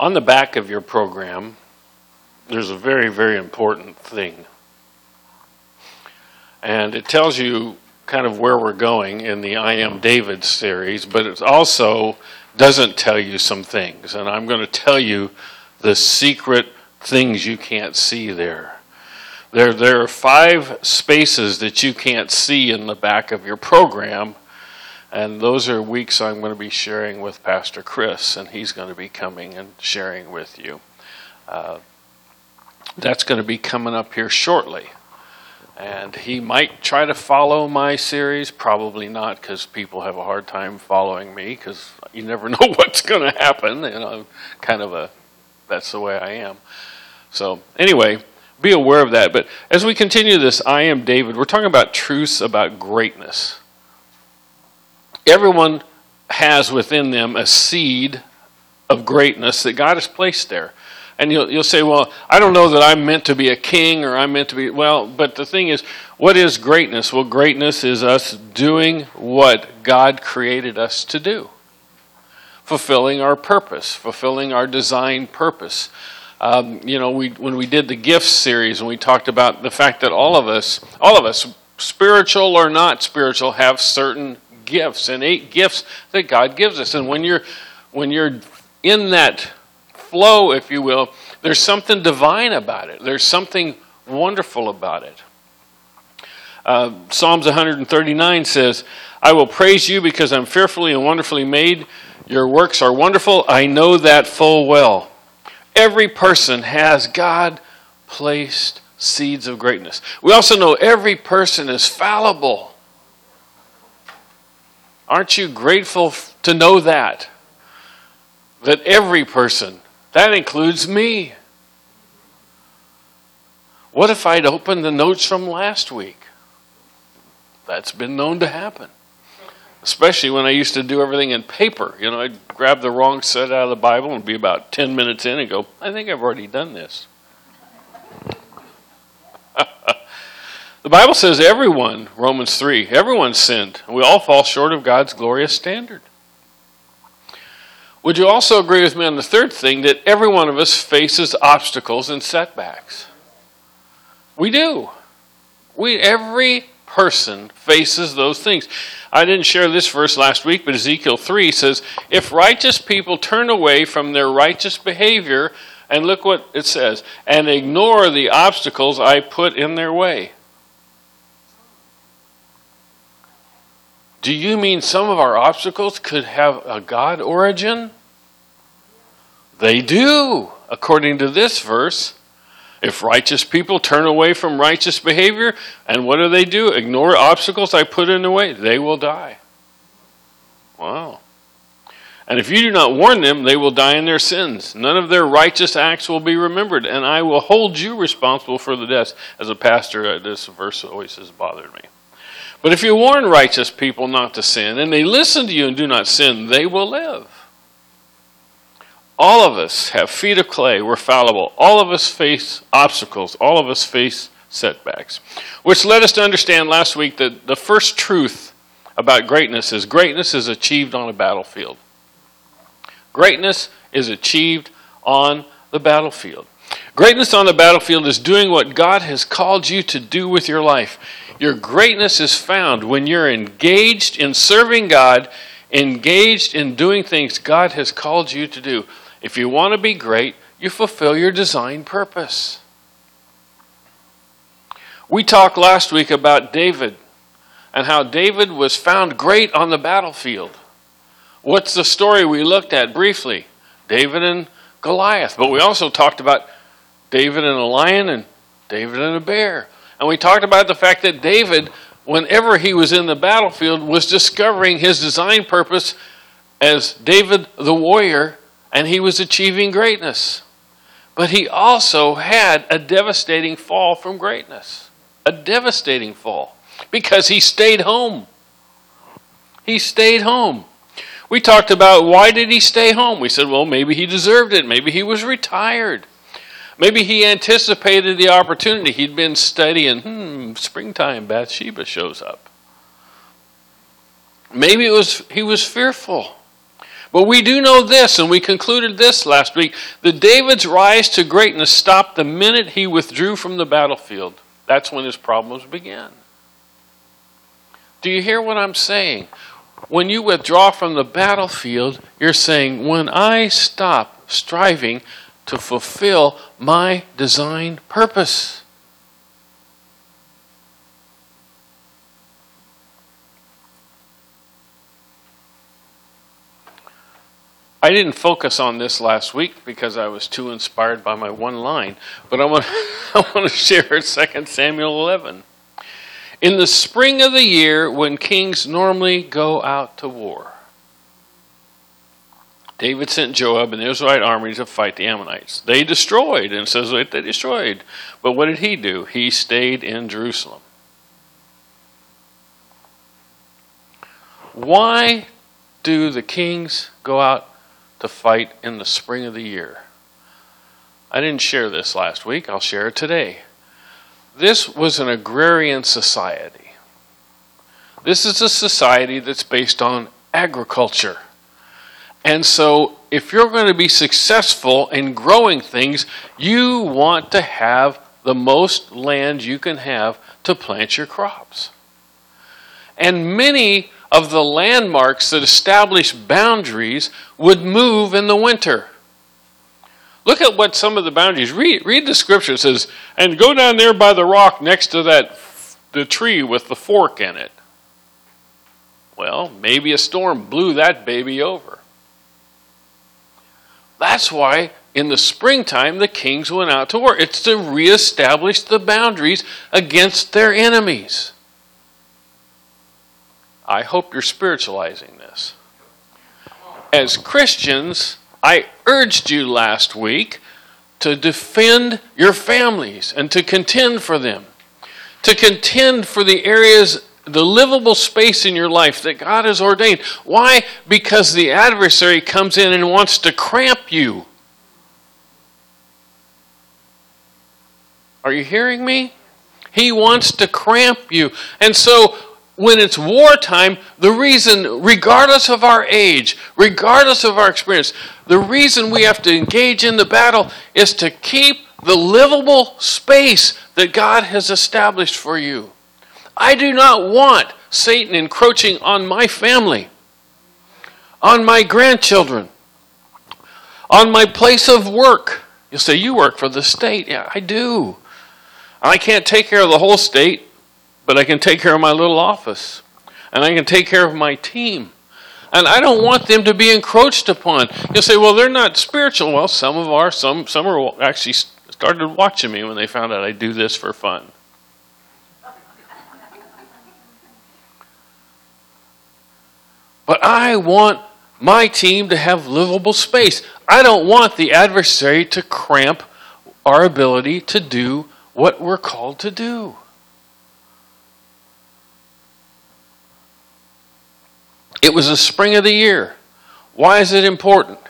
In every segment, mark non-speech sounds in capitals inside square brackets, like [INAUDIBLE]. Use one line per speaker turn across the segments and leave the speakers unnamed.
On the back of your program, there's a very, very important thing. And it tells you kind of where we're going in the I Am David series, but it also doesn't tell you some things. And I'm going to tell you the secret things you can't see there. There, there are five spaces that you can't see in the back of your program and those are weeks I'm going to be sharing with Pastor Chris, and he's going to be coming and sharing with you. Uh, that's going to be coming up here shortly. And he might try to follow my series, probably not, because people have a hard time following me, because you never [LAUGHS] know what's going to happen. You know, kind of a, that's the way I am. So, anyway, be aware of that. But as we continue this, I am David, we're talking about truths about greatness everyone has within them a seed of greatness that God has placed there. And you'll, you'll say, well, I don't know that I'm meant to be a king or I'm meant to be. Well, but the thing is, what is greatness? Well, greatness is us doing what God created us to do, fulfilling our purpose, fulfilling our design purpose. Um, you know, we, when we did the gifts series and we talked about the fact that all of us, all of us, spiritual or not spiritual, have certain gifts and eight gifts that God gives us. And when you're when you're in that flow, if you will, there's something divine about it. There's something wonderful about it. Uh, Psalms 139 says, I will praise you because I'm fearfully and wonderfully made. Your works are wonderful. I know that full well. Every person has God placed seeds of greatness. We also know every person is fallible. Aren't you grateful to know that? That every person, that includes me. What if I'd opened the notes from last week? That's been known to happen. Especially when I used to do everything in paper. You know, I'd grab the wrong set out of the Bible and be about 10 minutes in and go, I think I've already done this. [LAUGHS] The Bible says everyone, Romans 3, everyone sinned. We all fall short of God's glorious standard. Would you also agree with me on the third thing that every one of us faces obstacles and setbacks? We do. We every person faces those things. I didn't share this verse last week, but Ezekiel 3 says, If righteous people turn away from their righteous behavior, and look what it says, and ignore the obstacles I put in their way. Do you mean some of our obstacles could have a God origin? They do, according to this verse. If righteous people turn away from righteous behavior, and what do they do? Ignore obstacles I put in the way, they will die. Wow. And if you do not warn them, they will die in their sins. None of their righteous acts will be remembered, and I will hold you responsible for the deaths. As a pastor, this verse always has bothered me. But if you warn righteous people not to sin, and they listen to you and do not sin, they will live. All of us have feet of clay. We're fallible. All of us face obstacles. All of us face setbacks. Which led us to understand last week that the first truth about greatness is greatness is achieved on a battlefield. Greatness is achieved on the battlefield. Greatness on the battlefield is doing what God has called you to do with your life. Your greatness is found when you're engaged in serving God, engaged in doing things God has called you to do. If you want to be great, you fulfill your design purpose. We talked last week about David and how David was found great on the battlefield. What's the story we looked at briefly? David and Goliath. But we also talked about David and a lion and David and a bear. And we talked about the fact that David, whenever he was in the battlefield, was discovering his design purpose as David the warrior, and he was achieving greatness. But he also had a devastating fall from greatness. A devastating fall. Because he stayed home. He stayed home. We talked about why did he stay home? We said, well, maybe he deserved it. Maybe he was retired. Maybe he anticipated the opportunity. He'd been studying, hmm, springtime, Bathsheba shows up. Maybe it was he was fearful. But we do know this, and we concluded this last week that David's rise to greatness stopped the minute he withdrew from the battlefield. That's when his problems began. Do you hear what I'm saying? When you withdraw from the battlefield, you're saying, when I stop striving to fulfill my designed purpose. I didn't focus on this last week because I was too inspired by my one line, but I want, [LAUGHS] I want to share 2 Samuel 11. In the spring of the year, when kings normally go out to war, David sent Joab and the Israelite army to fight the Ammonites. They destroyed, and it says they destroyed. But what did he do? He stayed in Jerusalem. Why do the kings go out to fight in the spring of the year. I didn't share this last week, I'll share it today. This was an agrarian society. This is a society that's based on agriculture. And so, if you're going to be successful in growing things, you want to have the most land you can have to plant your crops. And many of the landmarks that establish boundaries would move in the winter. Look at what some of the boundaries. Read, read the scripture. It says, and go down there by the rock next to that the tree with the fork in it. Well, maybe a storm blew that baby over. That's why in the springtime the kings went out to war. It's to reestablish the boundaries against their enemies. I hope you're spiritualizing this. As Christians, I urged you last week to defend your families and to contend for them, to contend for the areas, the livable space in your life that God has ordained. Why? Because the adversary comes in and wants to cramp you. Are you hearing me? He wants to cramp you. And so when it's wartime, the reason, regardless of our age, regardless of our experience, the reason we have to engage in the battle is to keep the livable space that God has established for you. I do not want Satan encroaching on my family, on my grandchildren, on my place of work. You'll say, You work for the state. Yeah, I do. I can't take care of the whole state but I can take care of my little office and I can take care of my team. And I don't want them to be encroached upon. You'll say, well, they're not spiritual. Well, some of our, some, some are actually started watching me when they found out I do this for fun. But I want my team to have livable space. I don't want the adversary to cramp our ability to do what we're called to do. It was the spring of the year. Why is it important?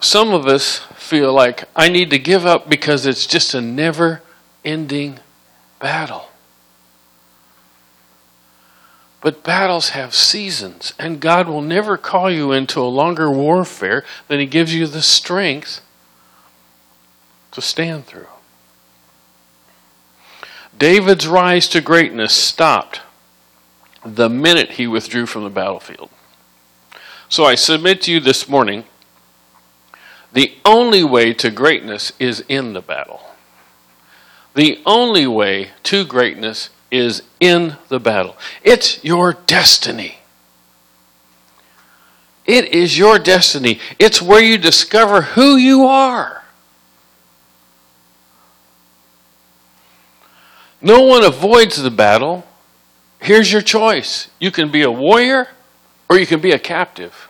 Some of us feel like I need to give up because it's just a never ending battle. But battles have seasons, and God will never call you into a longer warfare than He gives you the strength to stand through. David's rise to greatness stopped the minute he withdrew from the battlefield. So I submit to you this morning the only way to greatness is in the battle. The only way to greatness is in the battle. It's your destiny. It is your destiny. It's where you discover who you are. No one avoids the battle. Here's your choice you can be a warrior or you can be a captive.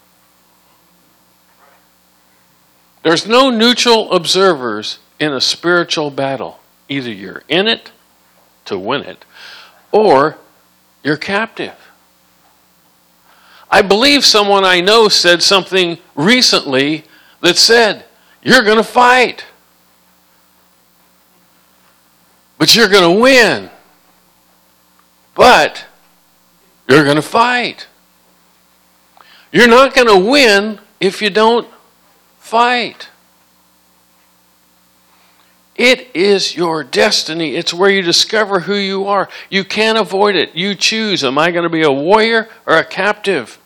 There's no neutral observers in a spiritual battle. Either you're in it to win it, or you're captive. I believe someone I know said something recently that said, You're going to fight, but you're going to win. But you're going to fight. You're not going to win if you don't fight. It is your destiny. It's where you discover who you are. You can't avoid it. You choose. Am I going to be a warrior or a captive?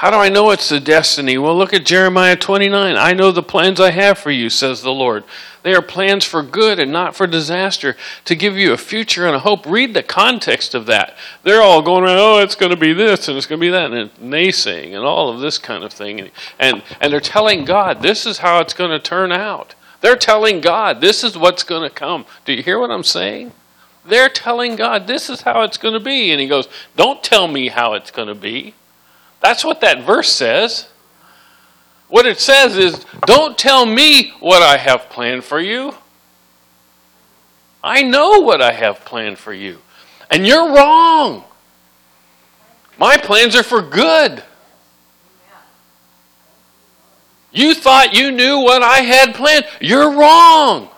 How do I know it's the destiny? Well, look at Jeremiah 29. I know the plans I have for you, says the Lord. They are plans for good and not for disaster, to give you a future and a hope. Read the context of that. They're all going around, oh, it's going to be this and it's going to be that, and naysaying and all of this kind of thing. And, and, and they're telling God, this is how it's going to turn out. They're telling God, this is what's going to come. Do you hear what I'm saying? They're telling God, this is how it's going to be. And He goes, don't tell me how it's going to be. That's what that verse says. What it says is, don't tell me what I have planned for you. I know what I have planned for you. And you're wrong. My plans are for good. You thought you knew what I had planned. You're wrong.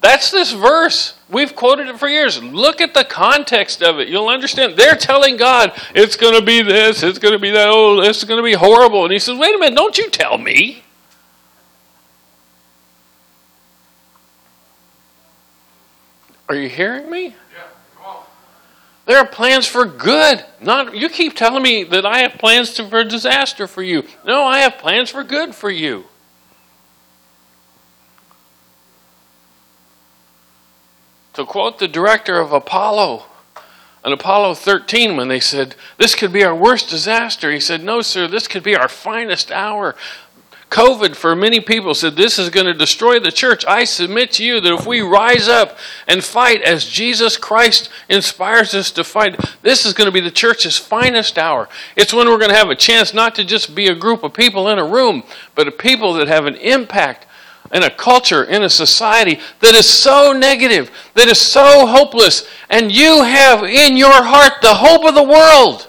That's this verse. We've quoted it for years. Look at the context of it. You'll understand. They're telling God, it's going to be this, it's going to be that, oh, this is going to be horrible. And He says, wait a minute, don't you tell me. Are you hearing me? There are plans for good. Not you keep telling me that I have plans to, for disaster for you. No, I have plans for good for you. To quote the director of Apollo, on Apollo 13, when they said, This could be our worst disaster, he said, No, sir, this could be our finest hour. COVID, for many people, said this is going to destroy the church. I submit to you that if we rise up and fight as Jesus Christ inspires us to fight, this is going to be the church's finest hour. It's when we're going to have a chance not to just be a group of people in a room, but a people that have an impact in a culture, in a society that is so negative, that is so hopeless, and you have in your heart the hope of the world.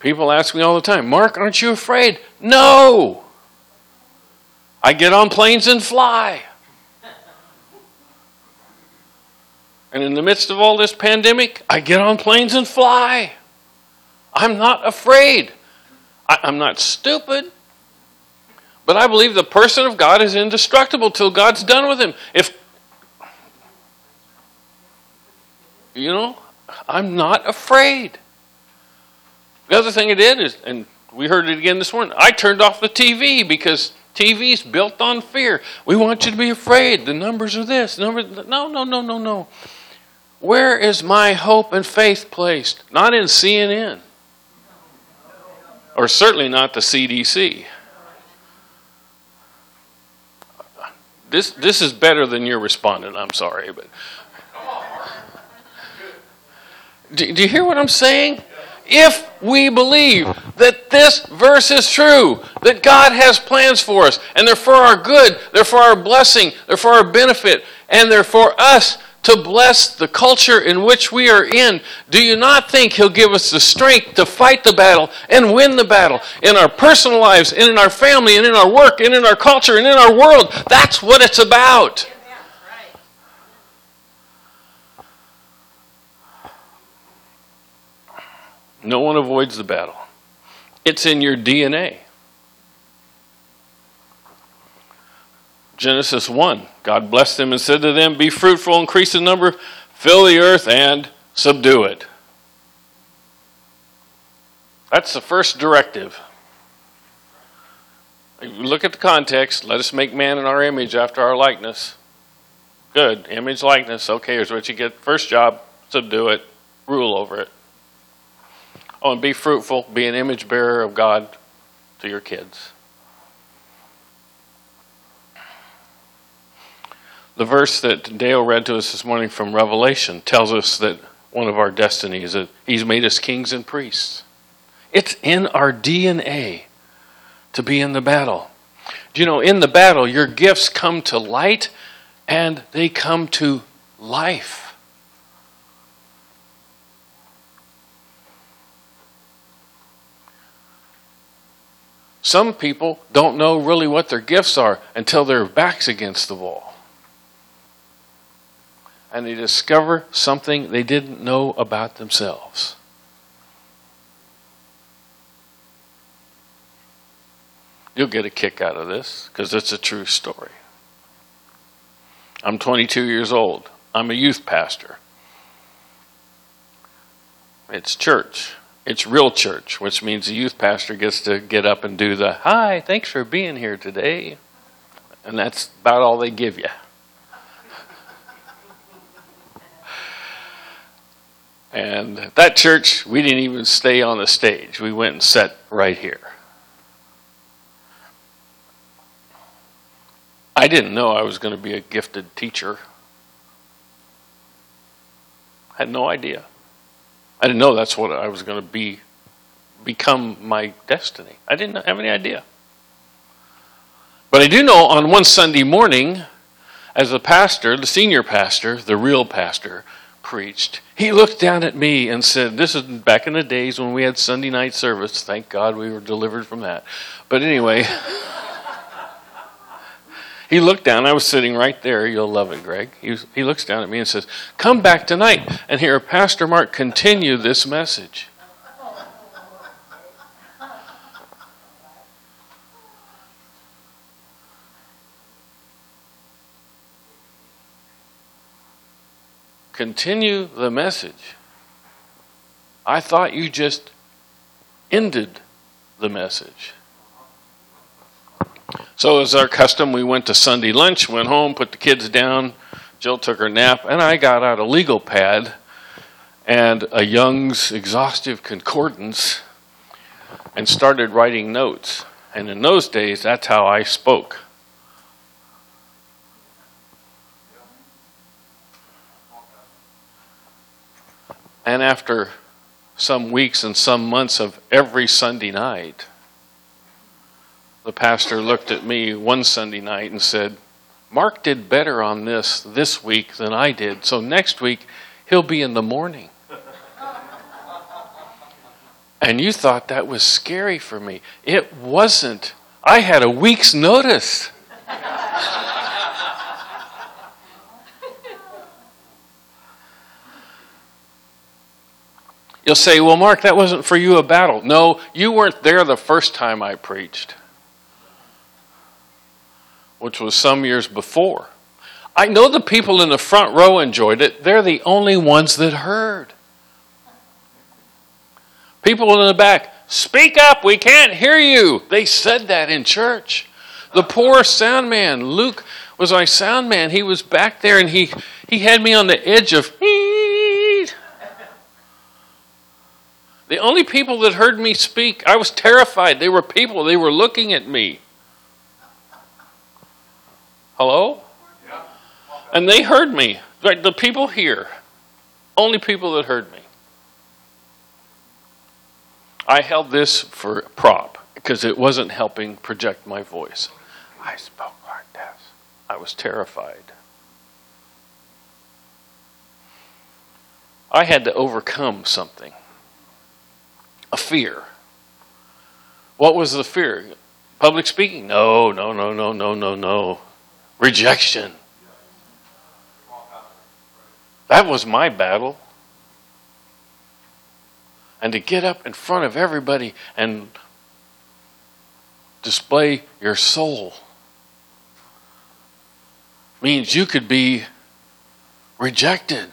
People ask me all the time, Mark, aren't you afraid? No. I get on planes and fly. And in the midst of all this pandemic, I get on planes and fly. I'm not afraid. I, am not stupid. But I believe the person of God is indestructible till God's done with him. If, you know, I'm not afraid. The other thing I did is, and we heard it again this morning, I turned off the TV because TV's built on fear. We want you to be afraid. The numbers are this. Numbers, no, no, no, no, no. Where is my hope and faith placed? Not in CNN. Or certainly not the CDC. This, this is better than your respondent. I'm sorry, but. Do, do you hear what I'm saying? If we believe that this verse is true, that God has plans for us, and they're for our good, they're for our blessing, they're for our benefit, and they're for us to bless the culture in which we are in, do you not think He'll give us the strength to fight the battle and win the battle in our personal lives, and in our family, and in our work, and in our culture, and in our world? That's what it's about. No one avoids the battle. It's in your DNA. Genesis 1 God blessed them and said to them, Be fruitful, increase in number, fill the earth, and subdue it. That's the first directive. Look at the context. Let us make man in our image after our likeness. Good. Image likeness. Okay, here's what you get. First job subdue it, rule over it. Oh, and be fruitful, be an image bearer of God to your kids. The verse that Dale read to us this morning from Revelation tells us that one of our destinies that He's made us kings and priests. It's in our DNA to be in the battle. Do you know, in the battle, your gifts come to light and they come to life. Some people don't know really what their gifts are until their back's against the wall. and they discover something they didn't know about themselves. You'll get a kick out of this because it's a true story. I'm 22 years old. I'm a youth pastor. It's church. It's real church, which means the youth pastor gets to get up and do the, hi, thanks for being here today. And that's about all they give you. And that church, we didn't even stay on the stage. We went and sat right here. I didn't know I was going to be a gifted teacher. I had no idea. I didn't know that's what I was going to be, become my destiny. I didn't have any idea. But I do know on one Sunday morning, as the pastor, the senior pastor, the real pastor, preached, he looked down at me and said, This is back in the days when we had Sunday night service. Thank God we were delivered from that. But anyway, [LAUGHS] he looked down. I was sitting right there. You'll love it, Greg. He, was, he looks down at me and says, Come back tonight and hear Pastor Mark continue this message. continue the message. I thought you just ended the message. So, as our custom, we went to Sunday lunch, went home, put the kids down. Jill took her nap, and I got out a legal pad and a Young's exhaustive concordance and started writing notes. And in those days, that's how I spoke. And after some weeks and some months of every Sunday night, the pastor looked at me one Sunday night and said, Mark did better on this this week than I did, so next week he'll be in the morning. And you thought that was scary for me. It wasn't. I had a week's notice. You'll say, well, Mark, that wasn't for you a battle. No, you weren't there the first time I preached, which was some years before. I know the people in the front row enjoyed it. They're the only ones that heard. People in the back, speak up, we can't hear you. They said that in church. The poor sound man, Luke was my sound man. He was back there and he, he had me on the edge of, The only people that heard me speak, I was terrified. They were people, they were looking at me. Hello? And they heard me. The people here, only people that heard me. I held this for prop because it wasn't helping project my voice. I spoke like this. I was terrified. I had to overcome something a fear. What was the fear? Public speaking? No, no, no, no, no, no, no. Rejection. That was my battle. And to get up in front of everybody and display your soul means you could be rejected.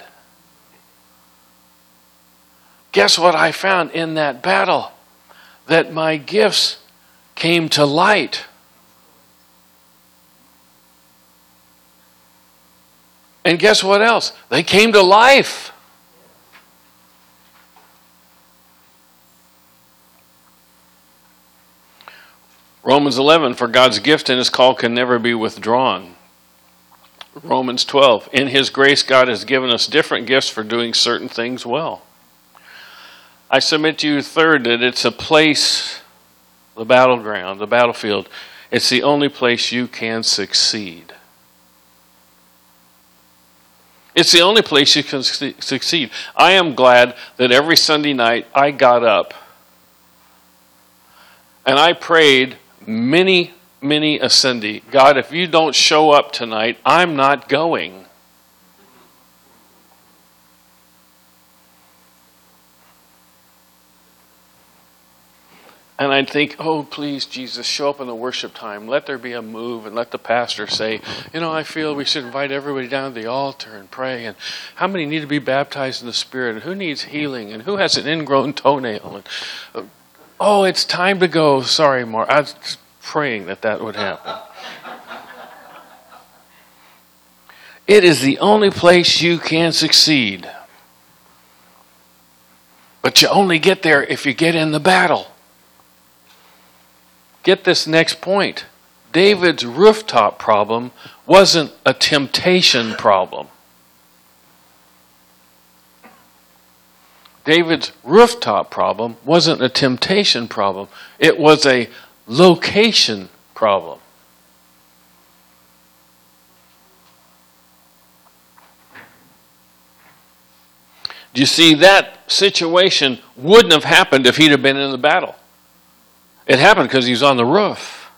Guess what I found in that battle? That my gifts came to light. And guess what else? They came to life. Romans 11, for God's gift and his call can never be withdrawn. Romans 12, in his grace, God has given us different gifts for doing certain things well. I submit to you, third, that it's a place, the battleground, the battlefield. It's the only place you can succeed. It's the only place you can succeed. I am glad that every Sunday night I got up and I prayed many, many a Sunday God, if you don't show up tonight, I'm not going. And I'd think, oh, please, Jesus, show up in the worship time. Let there be a move and let the pastor say, you know, I feel we should invite everybody down to the altar and pray. And how many need to be baptized in the Spirit? And who needs healing? And who has an ingrown [LAUGHS] toenail? And, uh, oh, it's time to go. Sorry, Mark. I was praying that that would happen. It is the only place you can succeed. But you only get there if you get in the battle. Get this next point. David's rooftop problem wasn't a temptation problem. David's rooftop problem wasn't a temptation problem, it was a location problem. Do you see that situation wouldn't have happened if he'd have been in the battle? It happened because he's on the roof.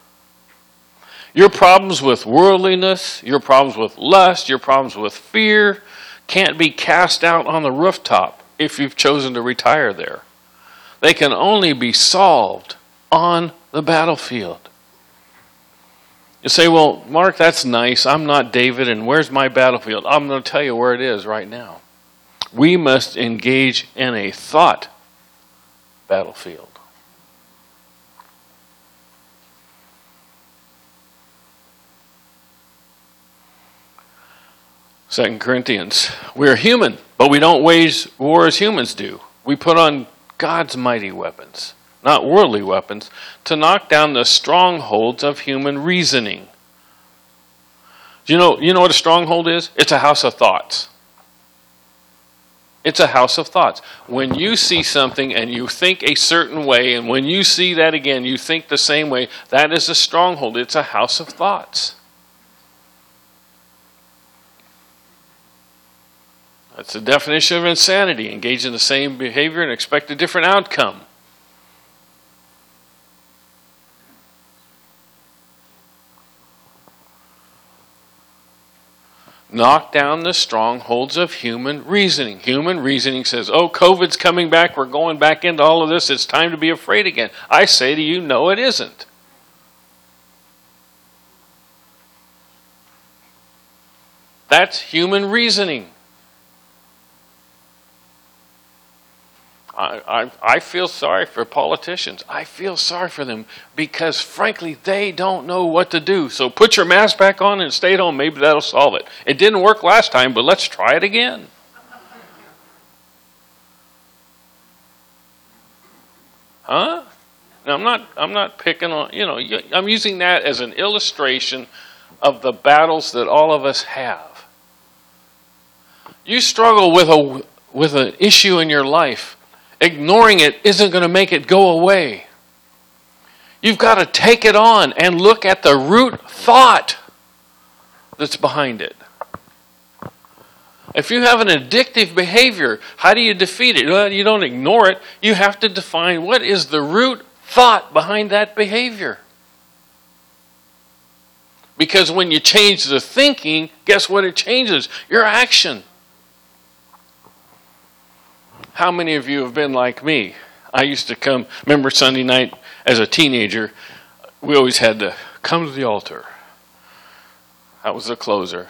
Your problems with worldliness, your problems with lust, your problems with fear can't be cast out on the rooftop if you've chosen to retire there. They can only be solved on the battlefield. You say, well, Mark, that's nice. I'm not David, and where's my battlefield? I'm going to tell you where it is right now. We must engage in a thought battlefield. Second Corinthians. We're human, but we don't wage war as humans do. We put on God's mighty weapons, not worldly weapons, to knock down the strongholds of human reasoning. Do you know, you know what a stronghold is? It's a house of thoughts. It's a house of thoughts. When you see something and you think a certain way, and when you see that again, you think the same way, that is a stronghold. It's a house of thoughts. That's the definition of insanity engage in the same behavior and expect a different outcome. Knock down the strongholds of human reasoning. Human reasoning says, oh, COVID's coming back. We're going back into all of this. It's time to be afraid again. I say to you, no, it isn't. That's human reasoning. I, I, feel sorry for politicians. I feel sorry for them because, frankly, they don't know what to do. So put your mask back on and stay at home. Maybe that'll solve it. It didn't work last time, but let's try it again. Huh? Now, I'm not, I'm not picking on, you know, I'm using that as an illustration of the battles that all of us have. You struggle with, a, with an issue in your life ignoring it isn't going to make it go away. You've got to take it on and look at the root thought that's behind it. If you have an addictive behavior, how do you defeat it? Well, you don't ignore it. You have to define what is the root thought behind that behavior. Because when you change the thinking, guess what it changes? Your action. How many of you have been like me? I used to come, remember Sunday night as a teenager, we always had to come to the altar. That was the closer.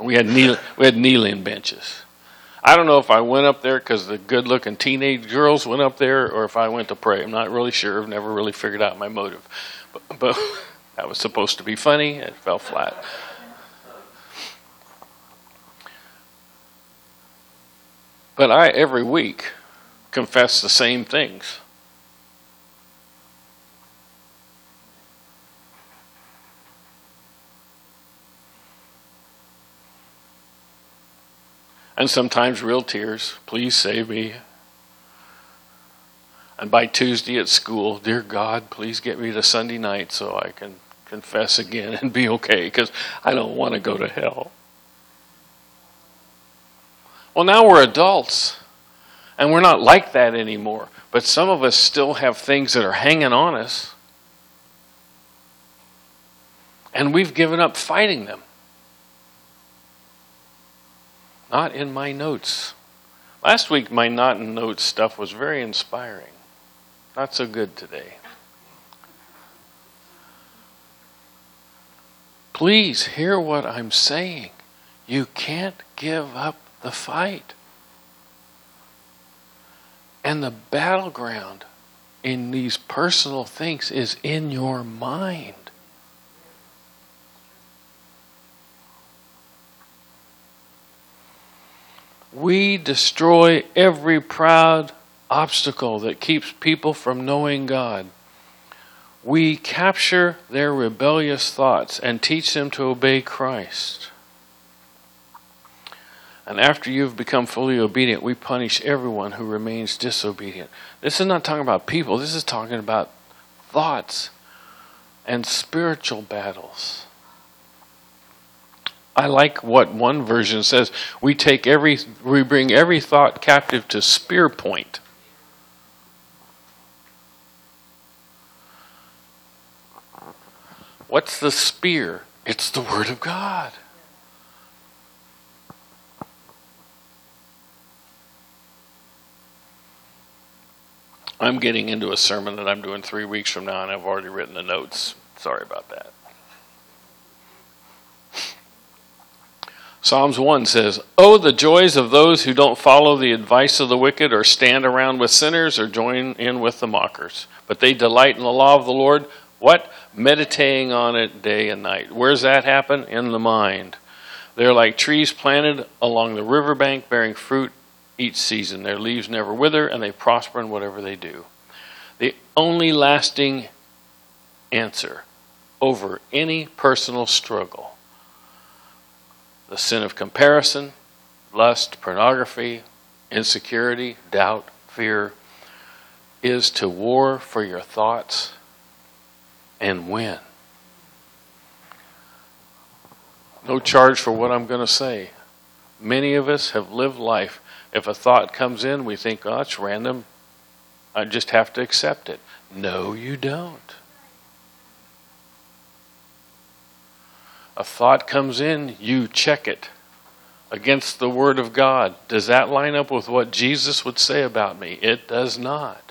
We had, kneel, we had kneeling benches. I don't know if I went up there because the good looking teenage girls went up there or if I went to pray. I'm not really sure. I've never really figured out my motive. But, but [LAUGHS] that was supposed to be funny. It fell flat. But I, every week, confess the same things. And sometimes real tears. Please save me. And by Tuesday at school, dear God, please get me to Sunday night so I can confess again and be okay because I don't want to go to hell. Well, now we're adults, and we're not like that anymore. But some of us still have things that are hanging on us, and we've given up fighting them. Not in my notes. Last week, my not in notes stuff was very inspiring. Not so good today. Please hear what I'm saying. You can't give up the fight. And the battleground in these personal things is in your mind. We destroy every proud obstacle that keeps people from knowing God. We capture their rebellious thoughts and teach them to obey Christ. And after you've become fully obedient, we punish everyone who remains disobedient. This is not talking about people, this is talking about thoughts and spiritual battles. I like what one version says. We take every we bring every thought captive to spear point. What's the spear? It's the word of God. I'm getting into a sermon that I'm doing three weeks from now, and I've already written the notes. Sorry about that. Psalms 1 says, Oh, the joys of those who don't follow the advice of the wicked, or stand around with sinners, or join in with the mockers. But they delight in the law of the Lord. What? Meditating on it day and night. Where's that happen? In the mind. They're like trees planted along the riverbank, bearing fruit each season. Their leaves never wither, and they prosper in whatever they do. The only lasting answer over any personal struggle the sin of comparison, lust, pornography, insecurity, doubt, fear is to war for your thoughts and win. No charge for what I'm going to say. Many of us have lived life if a thought comes in, we think, oh, it's random. I just have to accept it. No, you don't. A thought comes in, you check it against the Word of God. Does that line up with what Jesus would say about me? It does not.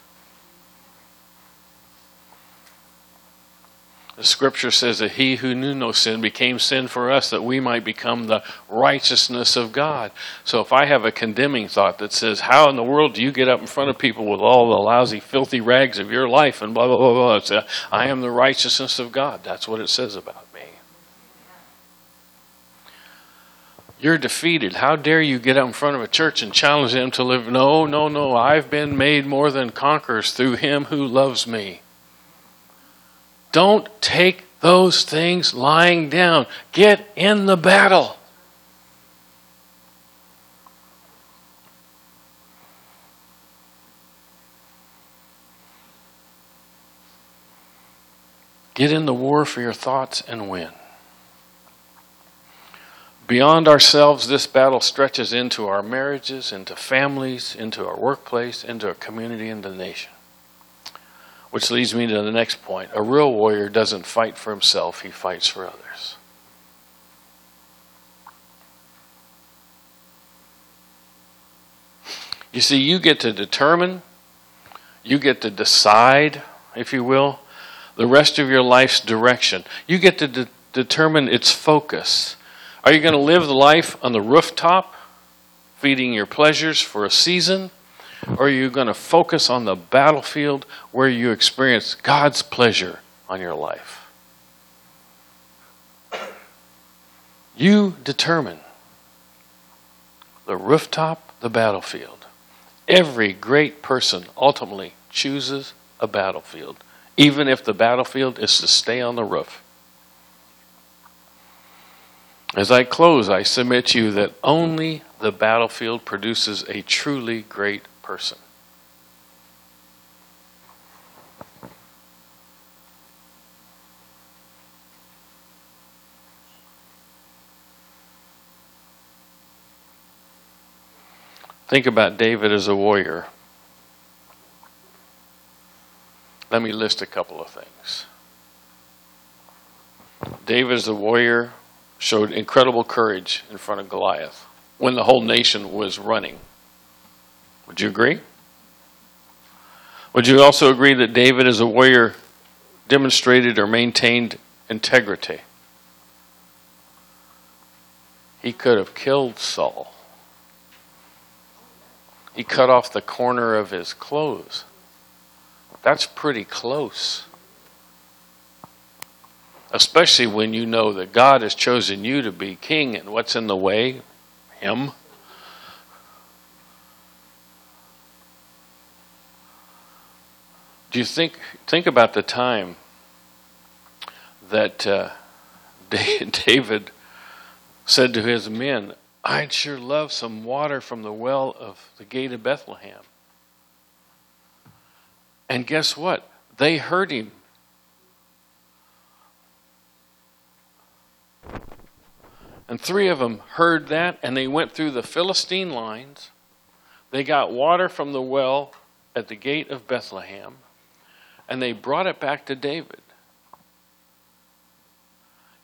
The scripture says that he who knew no sin became sin for us that we might become the righteousness of God. So if I have a condemning thought that says, How in the world do you get up in front of people with all the lousy, filthy rags of your life and blah, blah, blah, blah? It's, I am the righteousness of God. That's what it says about me. You're defeated. How dare you get up in front of a church and challenge them to live? No, no, no. I've been made more than conquerors through him who loves me. Don't take those things lying down. Get in the battle. Get in the war for your thoughts and win. Beyond ourselves, this battle stretches into our marriages, into families, into our workplace, into our community, and the nation. Which leads me to the next point. A real warrior doesn't fight for himself, he fights for others. You see, you get to determine, you get to decide, if you will, the rest of your life's direction. You get to de- determine its focus. Are you going to live the life on the rooftop, feeding your pleasures for a season? Or are you going to focus on the battlefield where you experience God's pleasure on your life? You determine the rooftop, the battlefield. Every great person ultimately chooses a battlefield, even if the battlefield is to stay on the roof. As I close, I submit to you that only the battlefield produces a truly great person. Think about David as a warrior. Let me list a couple of things. David as a warrior showed incredible courage in front of Goliath when the whole nation was running. Would you agree? Would you also agree that David, as a warrior, demonstrated or maintained integrity? he could have killed Saul. He cut off the corner of his clothes. That's pretty close. Especially when you know that God has chosen you to be king and what's in the way? Him. Do you think think about the time that uh, [LAUGHS] David said to his men, I'd sure love some water from the well of the gate of Bethlehem. And guess what? They heard him. And three of them heard that, and they went through the Philistine lines. They got water from the well at the gate of Bethlehem, and they brought it back to David.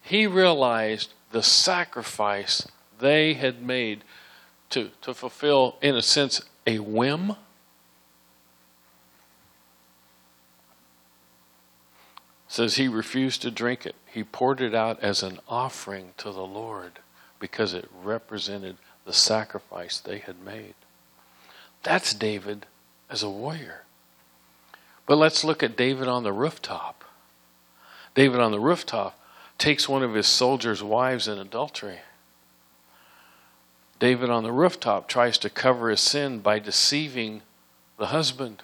He realized the sacrifice they had made to, to fulfill, in a sense, a whim. says he refused to drink it. He poured it out as an offering to the Lord because it represented the sacrifice they had made. That's David as a warrior. But let's look at David on the rooftop. David on the rooftop takes one of his soldiers' wives in adultery. David on the rooftop tries to cover his sin by deceiving the husband.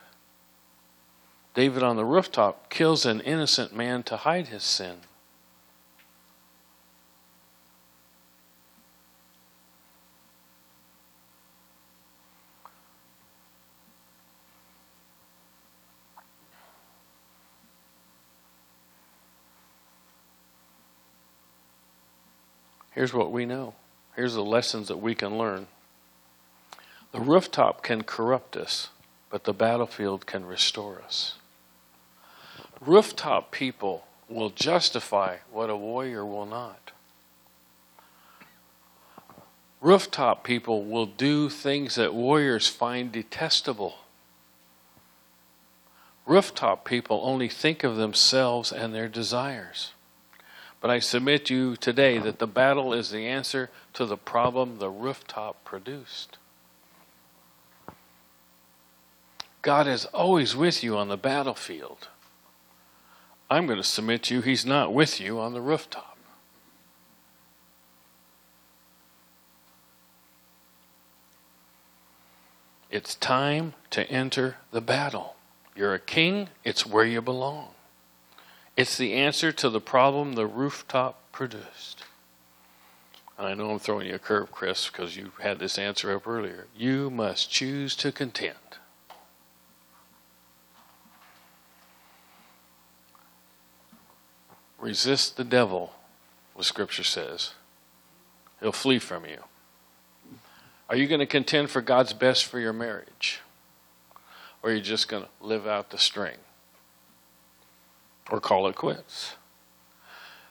David on the rooftop kills an innocent man to hide his sin. Here's what we know. Here's the lessons that we can learn. The rooftop can corrupt us, but the battlefield can restore us. Rooftop people will justify what a warrior will not. Rooftop people will do things that warriors find detestable. Rooftop people only think of themselves and their desires. But I submit to you today that the battle is the answer to the problem the rooftop produced. God is always with you on the battlefield. I'm going to submit to you, He's not with you on the rooftop. It's time to enter the battle. You're a king, it's where you belong. It's the answer to the problem the rooftop produced. I know I'm throwing you a curve, Chris, because you had this answer up earlier. You must choose to contend. Resist the devil, the scripture says. He'll flee from you. Are you going to contend for God's best for your marriage? Or are you just going to live out the string? Or call it quits?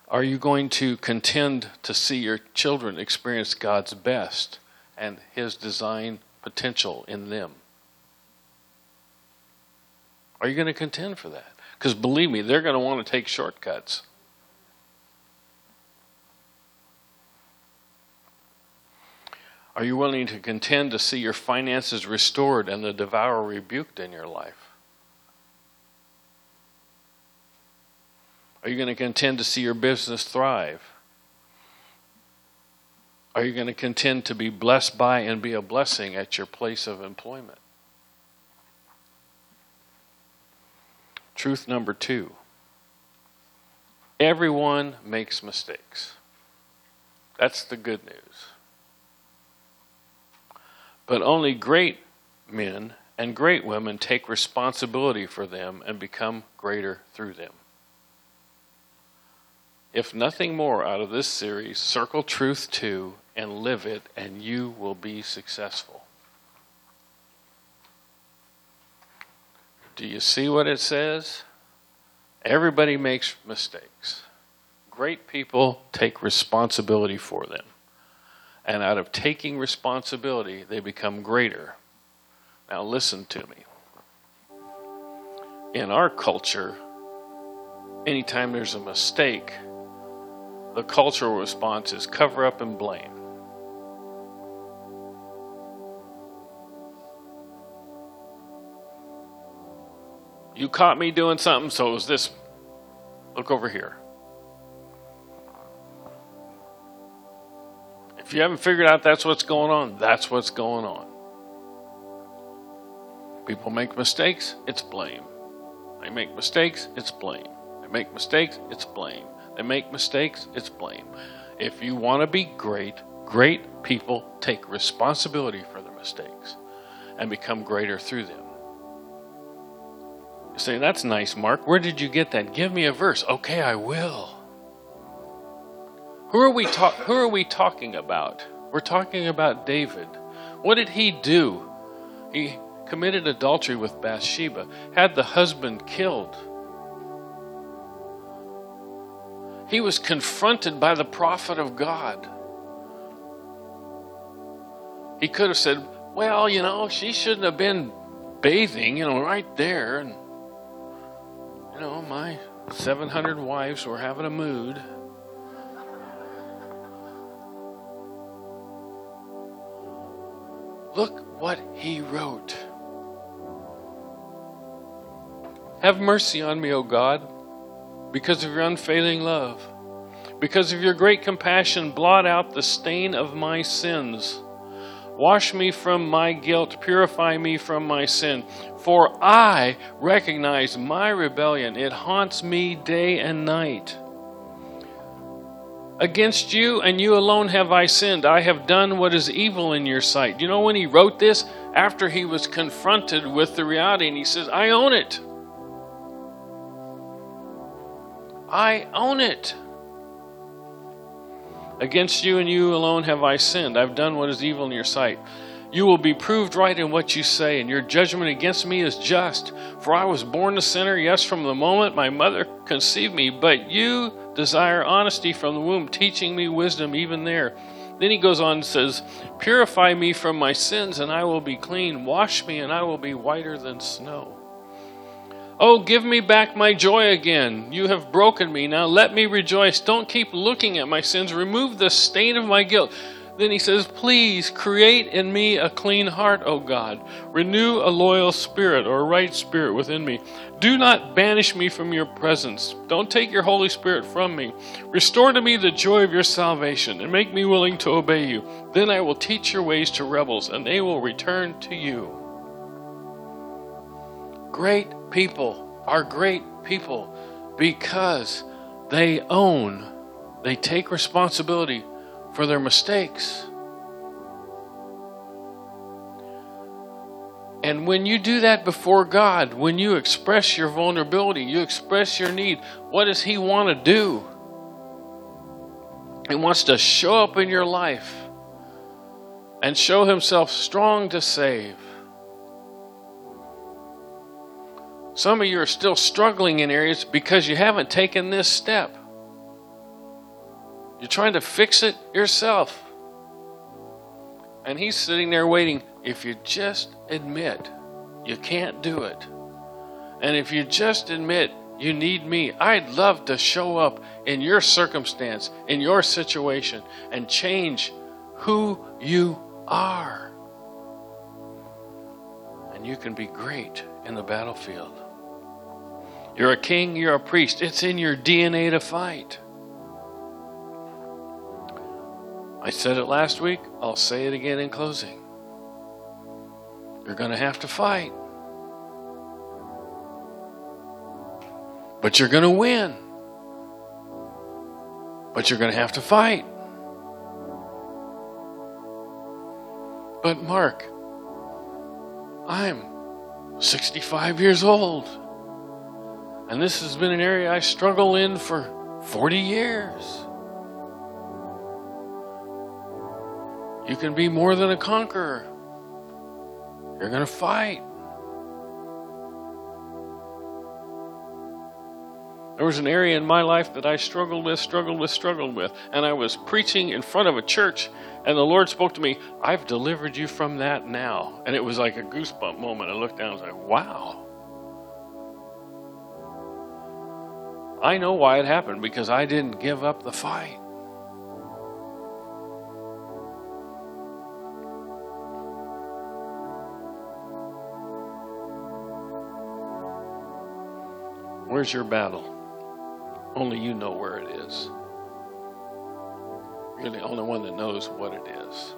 Are you going to contend to see your children experience God's best and His design potential in them? Are you going to contend for that? Because believe me, they're going to want to take shortcuts. Are you willing to contend to see your finances restored and the devourer rebuked in your life? Are you going to contend to see your business thrive? Are you going to contend to be blessed by and be a blessing at your place of employment? Truth number two everyone makes mistakes. That's the good news. But only great men and great women take responsibility for them and become greater through them if nothing more out of this series, circle truth two and live it, and you will be successful. Do you see what it says? Everybody makes mistakes. Great people take responsibility for them. And out of taking responsibility, they become greater. Now, listen to me. In our culture, anytime there's a mistake, the cultural response is cover up and blame. You caught me doing something, so it was this. Look over here. If you haven't figured out that's what's going on, that's what's going on. People make mistakes, it's blame. I make mistakes, it's blame. I make mistakes, it's blame. They make mistakes, it's blame. If you want to be great, great people take responsibility for their mistakes and become greater through them. You say, That's nice, Mark. Where did you get that? Give me a verse. Okay, I will. Who are we, ta- who are we talking about? We're talking about David. What did he do? He committed adultery with Bathsheba, had the husband killed. He was confronted by the prophet of God. He could have said, Well, you know, she shouldn't have been bathing, you know, right there. And, you know, my 700 wives were having a mood. Look what he wrote. Have mercy on me, O God, because of your unfailing love. Because of your great compassion, blot out the stain of my sins. Wash me from my guilt, purify me from my sin. For I recognize my rebellion, it haunts me day and night. Against you and you alone have I sinned. I have done what is evil in your sight. You know when he wrote this? After he was confronted with the reality, and he says, I own it. I own it. Against you and you alone have I sinned. I've done what is evil in your sight. You will be proved right in what you say, and your judgment against me is just. For I was born a sinner, yes, from the moment my mother conceived me, but you desire honesty from the womb, teaching me wisdom even there. Then he goes on and says, Purify me from my sins, and I will be clean. Wash me, and I will be whiter than snow. Oh, give me back my joy again. You have broken me. Now let me rejoice. Don't keep looking at my sins. Remove the stain of my guilt. Then he says, Please create in me a clean heart, O God. Renew a loyal spirit or a right spirit within me. Do not banish me from your presence. Don't take your Holy Spirit from me. Restore to me the joy of your salvation and make me willing to obey you. Then I will teach your ways to rebels and they will return to you. Great people are great people because they own, they take responsibility for their mistakes. And when you do that before God, when you express your vulnerability, you express your need, what does He want to do? He wants to show up in your life and show Himself strong to save. Some of you are still struggling in areas because you haven't taken this step. You're trying to fix it yourself. And he's sitting there waiting. If you just admit you can't do it, and if you just admit you need me, I'd love to show up in your circumstance, in your situation, and change who you are. And you can be great in the battlefield. You're a king, you're a priest. It's in your DNA to fight. I said it last week, I'll say it again in closing. You're going to have to fight. But you're going to win. But you're going to have to fight. But Mark, I'm 65 years old. And this has been an area I struggle in for 40 years. You can be more than a conqueror. You're going to fight. There was an area in my life that I struggled with, struggled with, struggled with. And I was preaching in front of a church, and the Lord spoke to me, I've delivered you from that now. And it was like a goosebump moment. I looked down and was like, wow. I know why it happened because I didn't give up the fight. Where's your battle? Only you know where it is. You're the only one that knows what it is.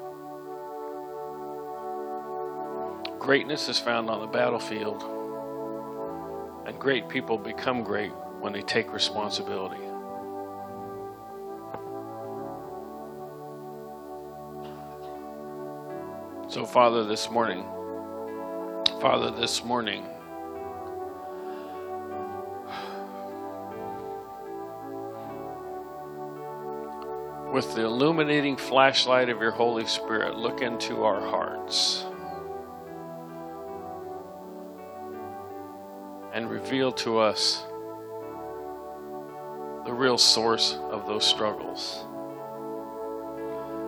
Greatness is found on the battlefield, and great people become great when they take responsibility. So, Father, this morning, Father, this morning, with the illuminating flashlight of your Holy Spirit, look into our hearts and reveal to us real source of those struggles.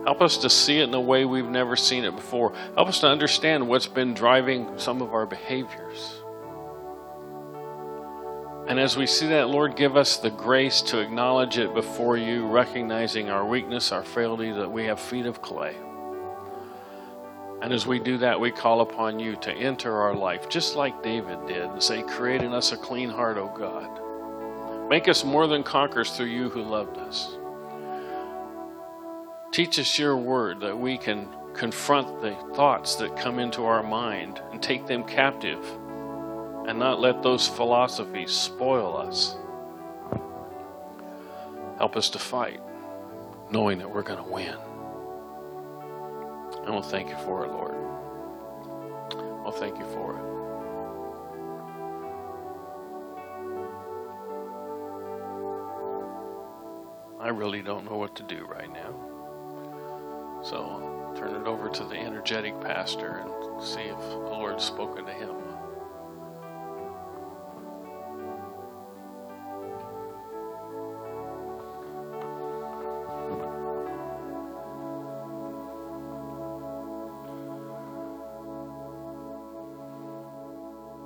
Help us to see it in a way we've never seen it before. Help us to understand what's been driving some of our behaviors. And as we see that, Lord, give us the grace to acknowledge it before you, recognizing our weakness, our frailty, that we have feet of clay. And as we do that, we call upon you to enter our life, just like David did, and say, Create in us a clean heart, O God. Make us more than conquerors through you who loved us. Teach us your word that we can confront the thoughts that come into our mind and take them captive and not let those philosophies spoil us. Help us to fight, knowing that we're going to win. And we'll thank you for it, Lord. Well, thank you for it. I really don't know what to do right now. So I'll turn it over to the energetic pastor and see if the Lord's spoken to him.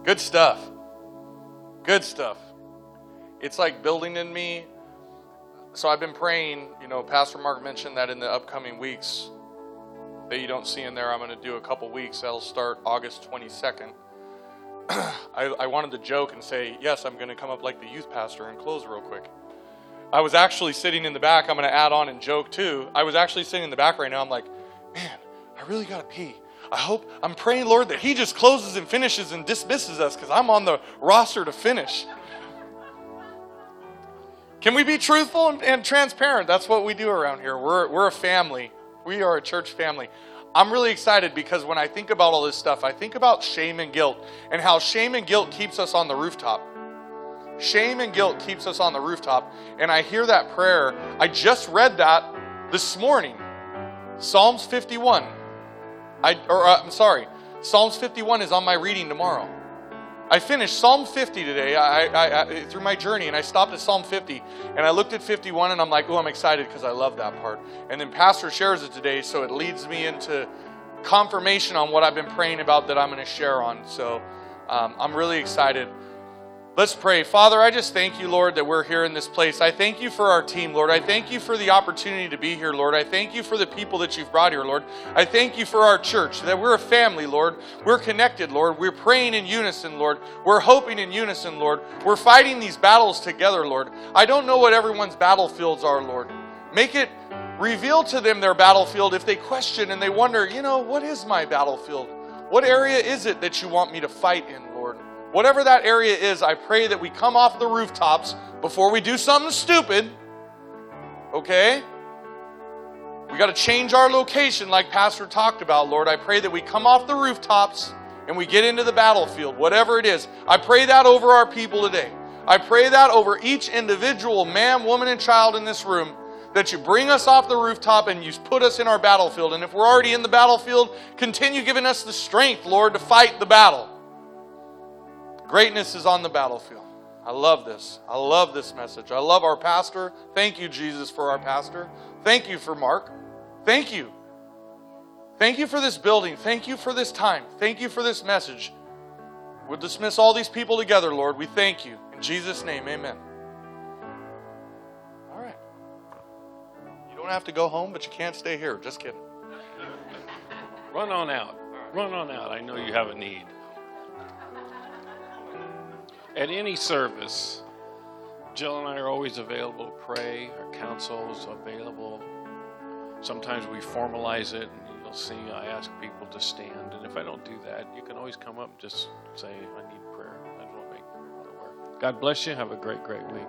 Good stuff. Good stuff. It's like building in me. So I've been praying, you know, Pastor Mark mentioned that in the upcoming weeks that you don't see in there, I'm going to do a couple weeks. That'll start August 22nd. [CLEARS THROAT] I, I wanted to joke and say, yes, I'm going to come up like the youth pastor and close real quick. I was actually sitting in the back. I'm going to add on and joke too. I was actually sitting in the back right now. I'm like, man, I really got to pee. I hope, I'm praying, Lord, that He just closes and finishes and dismisses us because I'm on the roster to finish. Can we be truthful and, and, transparent? That's what we do around here. We're, we're a family, we are a church family. I'm really excited because when I think about all this stuff, I think about shame and guilt and how shame and guilt keeps us on the rooftop. Shame and guilt keeps us on the rooftop. And I hear that prayer. I just read that this morning. Psalms 51. I, or uh, I'm sorry, Psalms 51 is on my reading tomorrow. I finished Psalm 50 today I, I, I, through my journey, and I stopped at Psalm 50, and I looked at 51, and I'm like, oh, I'm excited because I love that part. And then Pastor shares it today, so it leads me into confirmation on what I've been praying about that I'm going to share on. So um, I'm really excited. Let's pray. Father, I just thank you, Lord, that we're here in this place. I thank you for our team, Lord. I thank you for the opportunity to be here, Lord. I thank you for the people that you've brought here, Lord. I thank you for our church, that we're a family, Lord. We're connected, Lord. We're praying in unison, Lord. We're hoping in unison, Lord. We're fighting these battles together, Lord. I don't know what everyone's battlefields are, Lord. Make it reveal to them their battlefield if they question and they wonder, you know, what is my battlefield? What area is it that you want me to fight in, Lord? Whatever that area is, I pray that we come off the rooftops before we do something stupid. Okay? We got to change our location, like Pastor talked about, Lord. I pray that we come off the rooftops and we get into the battlefield, whatever it is. I pray that over our people today. I pray that over each individual man, woman, and child in this room that you bring us off the rooftop and you put us in our battlefield. And if we're already in the battlefield, continue giving us the strength, Lord, to fight the battle. Greatness is on the battlefield. I love this. I love this message. I love our pastor. Thank you, Jesus, for our pastor. Thank you for Mark. Thank you. Thank you for this building. Thank you for this time. Thank you for this message. We'll dismiss all these people together, Lord. We thank you. In Jesus' name, amen. All right. You don't have to go home, but you can't stay here. Just kidding.
Run on out. Run on out. I know you have a need at any service, Jill and I are always available to pray. Our counsel is available. Sometimes we formalize it, and you'll see I ask people to stand. And if I don't do that, you can always come up and just say, I need prayer. I want to make prayer work. God bless you. Have a great, great week.